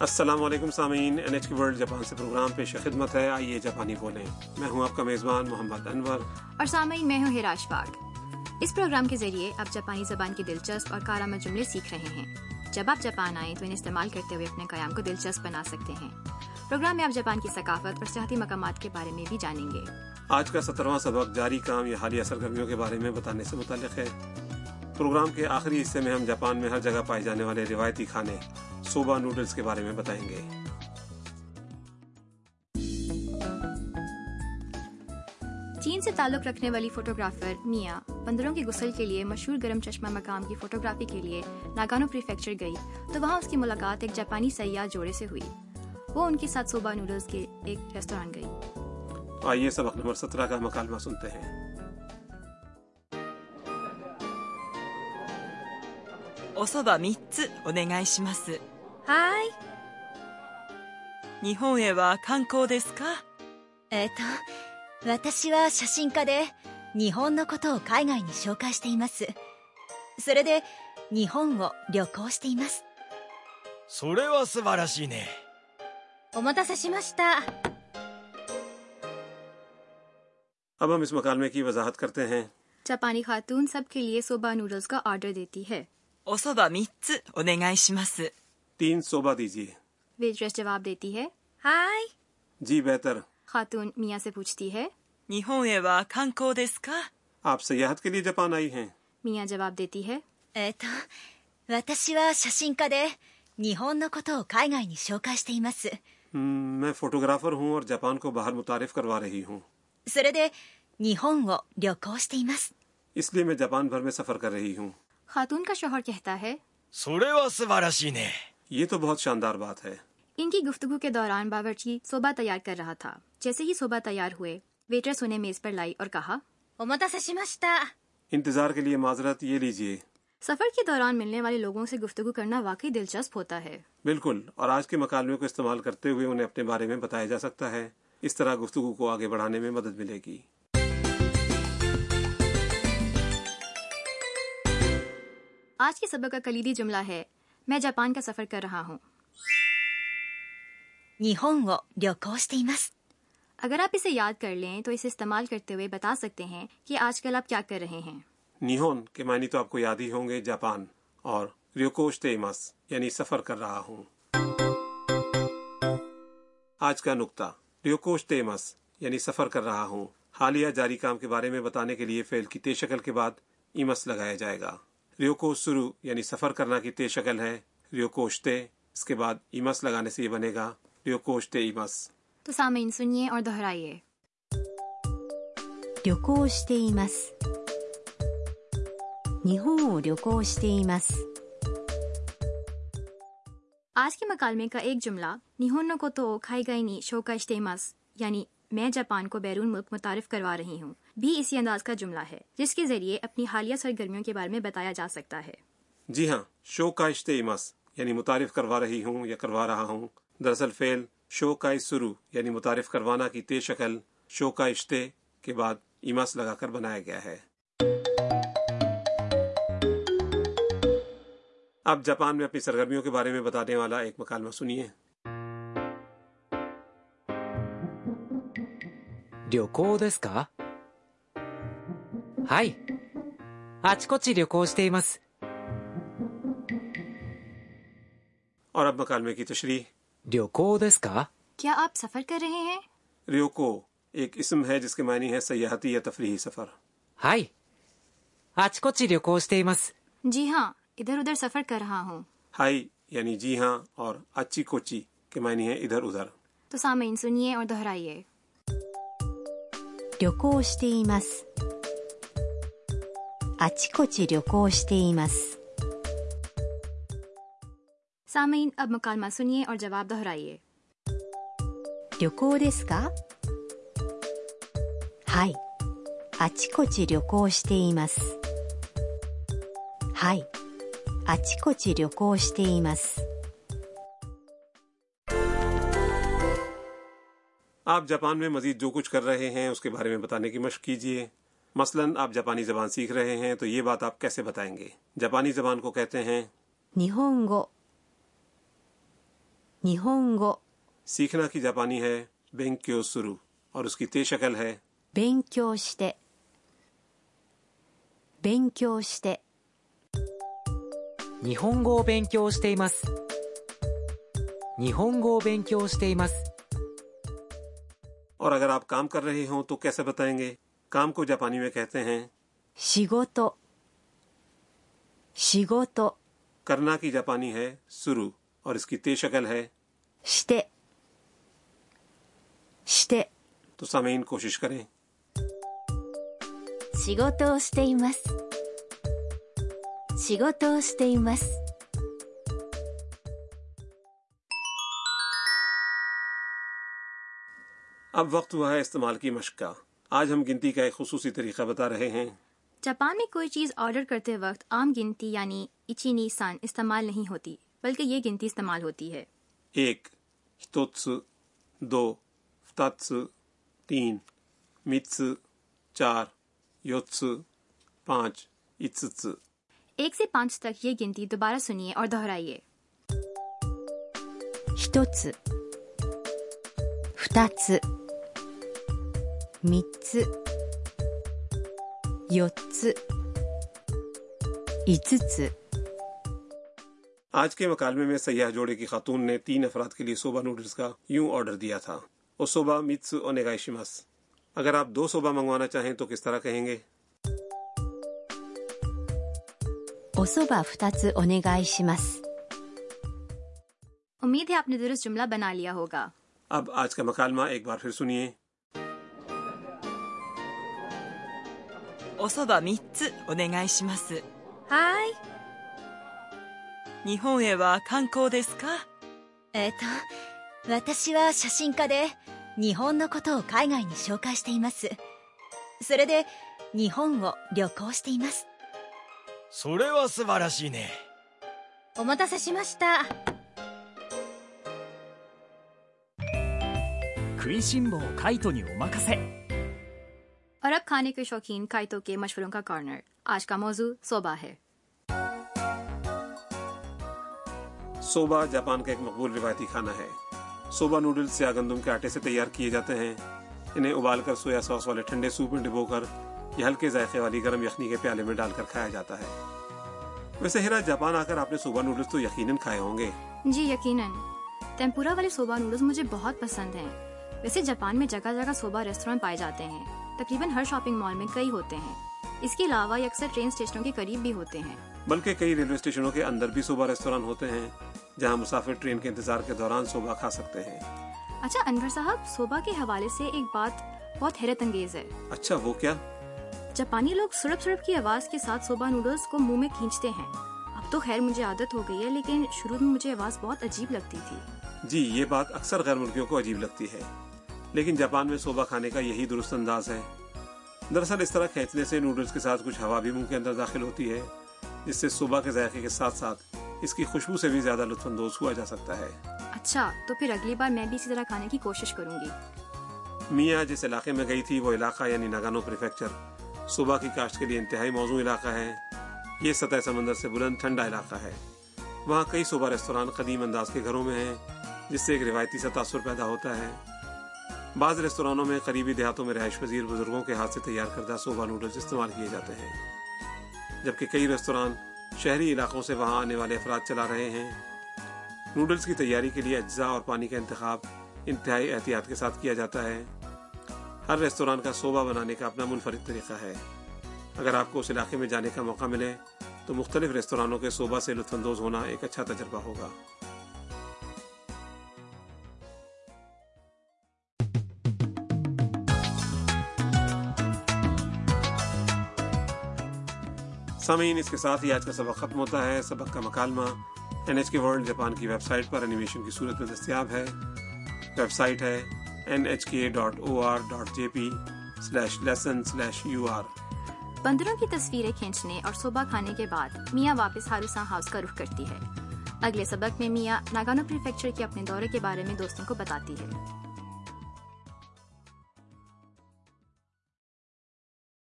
السلام علیکم سامعین N H K World Japan سے پروگرام پیش خدمت ہے۔ آئیے جاپانی بولیں۔ میں ہوں آپ کا میزبان محمد انور۔ اور سامعین میں ہوں ہراش باغ۔ اس پروگرام کے ذریعے آپ جاپانی زبان کے دلچسپ اور کارآمد جملے سیکھ رہے ہیں۔ جب آپ جاپان آئیں تو انہیں استعمال کرتے ہوئے اپنے قیام کو دلچسپ بنا سکتے ہیں۔ پروگرام میں آپ جاپان کی ثقافت اور سیاحتی مقامات کے بارے میں بھی جانیں گے۔ آج کا سترواں سبق جاری کام یا حالیہ سرگرمیوں کے بارے میں بتانے سے متعلق ہے۔ پروگرام کے آخری حصے میں ہم جاپان میں ہر جگہ پائے جانے والے روایتی کھانے صوبہ نوڈلز کے بارے میں بتائیں گے چین سے تعلق رکھنے والی فوٹوگرافر میاں بندروں کے غسل کے لیے مشہور گرم چشمہ مقام کی فوٹوگرافی کے لیے ناگانو پریفیکچر گئی تو وہاں اس کی ملاقات ایک جاپانی سیاح جوڑے سے ہوئی وہ ان کے ساتھ صوبہ نوڈلز کے ایک ریستوران گئی آئیے سبق نمبر سترہ کا مکالمہ سنتے ہیں おそば3つお願いします はい日本へは観光ですかえっ、と私は写真家で日本のことを海外に紹介していますそれで日本を旅行していますそれは素晴らしいねお待たせしました اب ہم اس مکالمے کی وضاحت کرتے ہیں جاپانی خاتون سب کے لیے صوبہ نوڈلز کا آرڈر دیتی ہے おそば3つお願いします تین صوبہ دیجیے ویٹریس جواب دیتی ہے۔ ہائی۔ جی بہتر۔ خاتون میاں سے پوچھتی ہے۔ آپ سیاحت کے لیے جاپان آئی ہیں۔ میاں جواب دیتی ہے۔ میں فوٹوگرافر ہوں اور جاپان کو باہر متعارف کروا رہی ہوں۔ اس لیے میں جاپان بھر میں سفر کر رہی ہوں۔ خاتون کا شوہر کہتا ہے۔ یہ تو بہت شاندار بات ہے۔ ان کی گفتگو کے دوران باورچی صوبہ تیار کر رہا تھا۔ جیسے ہی صوبہ تیار ہوئے ویٹرس انہیں میز پر لائی اور کہا انتظار کے لیے معذرت یہ لیجیے سفر کے دوران ملنے والے لوگوں سے گفتگو کرنا واقعی دلچسپ ہوتا ہے۔ بالکل اور آج کے مکالمے کو استعمال کرتے ہوئے انہیں اپنے بارے میں بتایا جا سکتا ہے۔ اس طرح گفتگو کو آگے بڑھانے میں مدد ملے گی۔ آج کے سبق کا کلیدی جملہ ہے میں جاپان کا سفر کر رہا ہوں۔ اگر آپ اسے یاد کر لیں تو اسے استعمال کرتے ہوئے بتا سکتے ہیں کہ آج کل آپ کیا کر رہے ہیں۔ نیہون کے معنی تو آپ کو یاد ہی ہوں گے جاپان اور ریوکوشتے یعنی سفر کر رہا ہوں۔ آج کا نکتا ریوکوش تیمس یعنی سفر کر رہا ہوں۔ حالیہ جاری کام کے بارے میں بتانے کے لیے فیل کی تے شکل کے بعد ایمس لگایا جائے گا۔ ریوکو سرو یعنی سفر کرنا کی تے شکل ہے ریوکوشتے اس کے بعد ایمس لگانے سے یہ بنے گا ریوکوشتے ایمس۔ تو سامعین سنیے اور دہرائیے۔ ریوکوشتے آج کے مکالمے کا ایک جملہ نیہونو کو تو کھائی گئی نی شوکا اشتے مس یعنی میں جاپان کو بیرون ملک متعارف کروا رہی ہوں، بھی اسی انداز کا جملہ ہے، جس کے ذریعے اپنی حالیہ سرگرمیوں کے بارے میں بتایا جا سکتا ہے۔ جی ہاں شو کاشتے ایمس یعنی متعارف کروا رہی ہوں یا کروا رہا ہوں، دراصل فعل شو کائی سرو یعنی متعارف کروانا کی تے شکل، شو کا اشتے کے بعد ایمس لگا کر بنایا گیا ہے۔ اب جاپان میں اپنی سرگرمیوں کے بارے میں بتانے والا ایک مکالمہ سنیے۔ 旅行ですかはいあちこち旅行しています اور اب مکالمے کی تشریح 旅行ですか کیا آپ سفر کر رہے ہیں ریوکو ایک اسم ہے جس کے معنی ہے سیاحتی یا تفریحی سفر はいあちこち旅行しています جی ہاں ادھر ادھر سفر کر رہا ہوں ہائی یعنی جی ہاں اور اچی کوچی کے معنی ہے ادھر ادھر تو سامعین سنیے اور دہرائیے 旅行していますあちこち旅行しています سامعین اب مکالمہ سنیے اور جواب دہرائیے 旅行ですかはいあちこち旅行していますはいあちこち旅行しています آپ جاپان میں مزید جو کچھ کر رہے ہیں اس کے بارے میں بتانے کی مشق کیجیے۔ مثلا آپ جاپانی زبان سیکھ رہے ہیں تو یہ بات آپ کیسے بتائیں گے؟ جاپانی زبان کو کہتے ہیں۔ نیہونگو نیہونگو سیکھنا کی جاپانی ہے بینکیو سرو اور اس کی تے شکل ہے۔ بینکیو شتے بینکیو شتے نیہونگو بینکیو شتے مس۔ نیہونگو بینکیو شتے مس۔ اور اگر آپ کام کر رہے ہوں تو کیسے بتائیں گے؟ کام کو جاپانی میں کہتے ہیں شیگوتو۔ شیگوتو۔ کرنا کی جاپانی ہے سرو اور اس کی تے شکل ہے شتے شتے تو سامعین کوشش کریں۔ شیگوتو شتے مس شیگوتو شتے مس اب وقت ہوا ہے استعمال کی مشق کا آج ہم گنتی کا ایک خصوصی طریقہ بتا رہے ہیں۔ جاپان میں کوئی چیز آرڈر کرتے وقت عام گنتی یعنی اچینی سان استعمال نہیں ہوتی بلکہ یہ گنتی استعمال ہوتی ہے۔ ایک ہتوتس دو فتاتس تین متس چار یوتس پانچ اتس ایک سے پانچ تک یہ گنتی دوبارہ سنیے اور دہرائیے۔ ہتوتس 3つ。4つ。5つ。آج کے مکالمے میں سیاح جوڑے کی خاتون نے تین افراد کے لیے صوبہ نوڈلس کا یوں آرڈر دیا تھا اور صوبہ متس اور نگائشمس اگر آپ دو صوبہ منگوانا چاہیں تو کس طرح کہیں گے امید ہے آپ نے درست جملہ بنا لیا ہوگا اب آج کا مکالمہ ایک بار پھر سنیے おそば三つお願いしますはい日本へは観光ですかえっと私は写真家で日本のことを海外に紹介していますそれで日本を旅行していますそれは素晴らしいねお待たせしましたクイシンボをカイトにお任せ。اور اب کھانے کے شوقین کائتوں کے مشوروں کا کارنر آج کا موضوع صوبہ ہے صوبہ جاپان کا ایک مقبول روایتی کھانا ہے صوبہ نوڈل سیاہ گندم کے آٹے سے تیار کیے جاتے ہیں انہیں ابال کر سویا سوس والے ٹھنڈے سوپ میں ڈبو کر یہ ہلکے ذائقے والی گرم یخنی کے پیالے میں ڈال کر کھایا جاتا ہے ویسے ہیرا جاپان آ کر آپ نے صوبہ نوڈلس تو یقیناً کھائے ہوں گے جی یقیناً تیمپورا والے صوبہ نوڈلز مجھے بہت پسند ہیں ویسے جاپان میں جگہ جگہ صوبہ ریسٹورینٹ پائے جاتے ہیں تقریباً ہر شاپنگ مال میں کئی ہوتے ہیں۔ اس کے علاوہ یہ اکثر ٹرین اسٹیشنوں کے قریب بھی ہوتے ہیں۔ بلکہ کئی ریلوے اسٹیشنوں کے اندر بھی صوبہ ریستوران ہوتے ہیں جہاں مسافر ٹرین کے انتظار کے دوران صوبہ کھا سکتے ہیں۔ اچھا انور صاحب صوبہ کے حوالے سے ایک بات بہت حیرت انگیز ہے۔ اچھا وہ کیا؟ جاپانی لوگ سڑپ سڑپ کی آواز کے ساتھ صوبہ نوڈلز کو منہ میں کھینچتے ہیں۔ اب تو خیر مجھے عادت ہو گئی ہے لیکن شروع میں مجھے آواز بہت عجیب لگتی تھی۔ جی یہ بات اکثر غیر ملکیوں کو عجیب لگتی ہے۔ لیکن جاپان میں صوبہ کھانے کا یہی درست انداز ہے۔ دراصل اس طرح کھینچنے سے نوڈلز کے ساتھ کچھ ہوا بھی منہ کے اندر داخل ہوتی ہے جس سے صوبہ کے ذائقے کے ساتھ ساتھ اس کی خوشبو سے بھی زیادہ لطف اندوز ہوا جا سکتا ہے۔ اچھا تو پھر اگلی بار میں بھی اسی طرح کھانے کی کوشش کروں گی۔ میاں جس علاقے میں گئی تھی وہ علاقہ یعنی ناگانو پریفیکچر صوبہ کی کاشت کے لیے انتہائی موزوں علاقہ ہے۔ یہ سطح سمندر سے بلند ٹھنڈا علاقہ ہے۔ وہاں کئی صوبہ ریستوران قدیم انداز کے گھروں میں ہیں جس سے ایک روایتی سا تاثر پیدا ہوتا ہے۔ بعض ریستورانوں میں قریبی دیہاتوں میں رہائش پذیر بزرگوں کے ہاتھ سے تیار کردہ صوبہ نوڈلز استعمال کیے جاتے ہیں۔ جبکہ کئی ریستوران شہری علاقوں سے وہاں آنے والے افراد چلا رہے ہیں۔ نوڈلز کی تیاری کے لیے اجزاء اور پانی کا انتخاب انتہائی احتیاط کے ساتھ کیا جاتا ہے۔ ہر ریستوران کا صوبہ بنانے کا اپنا منفرد طریقہ ہے۔ اگر آپ کو اس علاقے میں جانے کا موقع ملے تو مختلف ریستورانوں کے صوبہ سے لطف اندوز ہونا ایک اچھا تجربہ ہوگا۔ سامعین، اس کے ساتھ ہی آج کا سبق ختم ہوتا ہے۔ سبق کا مکالمہ N H K World Japan کی ویب سائٹ پر انیمیشن کی صورت میں دستیاب ہے۔ ویب سائٹ ہے N H K dot O R dot J P slash lesson slash U R بندروں کی تصویریں کھینچنے اور صبح کھانے کے بعد میاں واپس ہاروساں ہاؤس کا رخ کرتی ہے۔ اگلے سبق میں میاں ناگانو پریفیکچر کے اپنے دورے کے بارے میں دوستوں کو بتاتی ہے۔